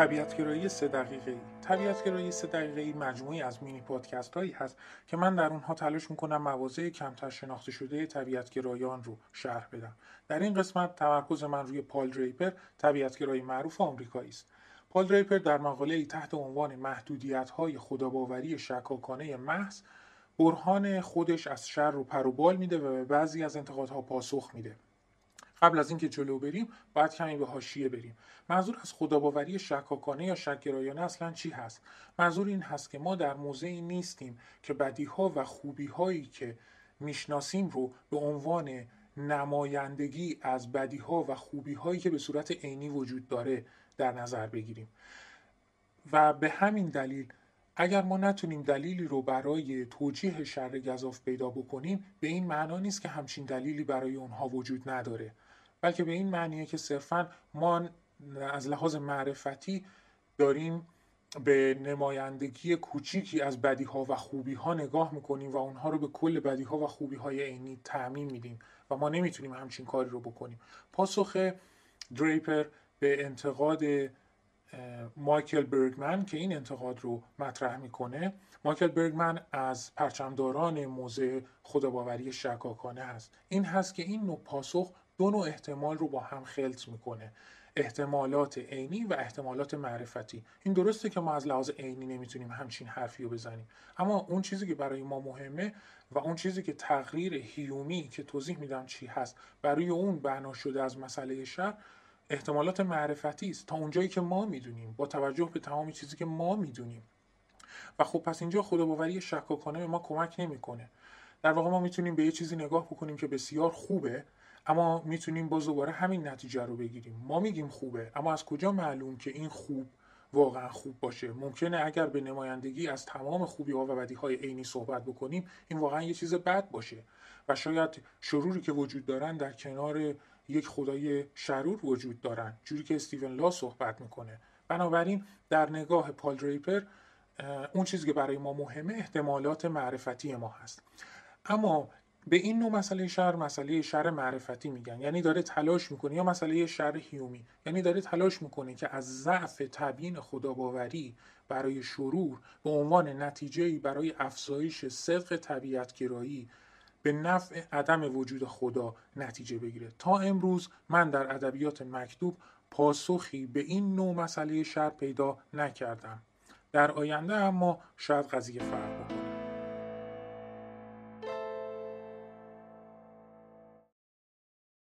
طبیعتگرایی سه دقیقه ای طبیعتگرایی سه دقیقه ای مجموعی از مینی پادکست هایی هست که من در اونها تلاش می‌کنم مواضع کمتر شناخته شده طبیعتگرایان رو شرح بدم. در این قسمت تمرکز من روی پال دریپر طبیعتگرای معروف آمریکایی است. پال دریپر در مقاله ای تحت عنوان محدودیت های خداباوری شکاکانه محض برهان خودش از شر رو پروبال میده و به بعضی از انتقادها پاسخ میده. قبل از اینکه جلو بریم باید کمی به حاشیه بریم. منظور از خداباوری شکاکانه یا شکگرایانه اصلا چی هست؟ منظور این هست که ما در موضعی نیستیم که بدیها و خوبیهایی که می‌شناسیم رو به عنوان نمایندگی از بدیها و خوبیهایی که به صورت عینی وجود داره در نظر بگیریم. و به همین دلیل اگر ما نتونیم دلیلی رو برای توجیه شر گذاف پیدا بکنیم به این معنا نیست که همچین دلیلی برای اونها وجود نداره. بلکه به این معنیه که صرفا ما از لحاظ معرفتی داریم به نمایندگی کوچیکی از بدی ها و خوبی ها نگاه می‌کنیم و اونها رو به کل بدی ها و خوبی های عینی تعمین میدیم و ما نمی‌تونیم همچین کاری رو بکنیم. پاسخ دریپر به انتقاد مایکل برگمن که این انتقاد رو مطرح می‌کنه مایکل برگمن از پرچمداران موضع خداباوری شکاکانه هست. این هست که این نوع پاسخ دو نوع احتمال رو با هم خلط می‌کنه. احتمالات عینی و احتمالات معرفتی. این درسته که ما از لحاظ عینی نمی‌تونیم همچین حرفی رو بزنیم. اما اون چیزی که برای ما مهمه و اون چیزی که تقریر هیومی که توضیح میدم چی هست برای اون بنا شده از مسئله شر احتمالات معرفتی است. تا اونجایی که ما می‌دونیم با توجه به تمام چیزی که ما می‌دونیم. و خب پس اینجا خداباوری شکاکانه به ما کمک نمی‌کنه. در واقع ما می‌تونیم به یه چیزی نگاه بکنیم که بسیار خوبه اما می‌تونیم باز دوباره همین نتیجه رو بگیریم. ما میگیم خوبه اما از کجا معلوم که این خوب واقعا خوب باشه؟ ممکنه اگر به نمایندگی از تمام خوبی ها و بدی های عینی صحبت بکنیم این واقعا یه چیز بد باشه. و شاید شروری که وجود دارن در کنار یک خدای شرور وجود دارن جوری که استیون لا صحبت می‌کنه. بنابراین در نگاه پال دریپر اون چیزی که برای ما مهمه احتمالات معرفتی ما هست. اما به این نوع مسئله شر مسئله شر معرفتی میگن. یعنی داره تلاش می‌کنه یا مسئله شر هیومی. یعنی داره تلاش می‌کنه که از ضعف تبیین خداباوری برای شرور به عنوان نتیجه برای افزایش صدق طبیعت گرایی به نفع عدم وجود خدا نتیجه بگیره. تا امروز من در ادبیات مکتوب پاسخی به این نوع مسئله شر پیدا نکردم. در آینده اما شاید قضیه فرق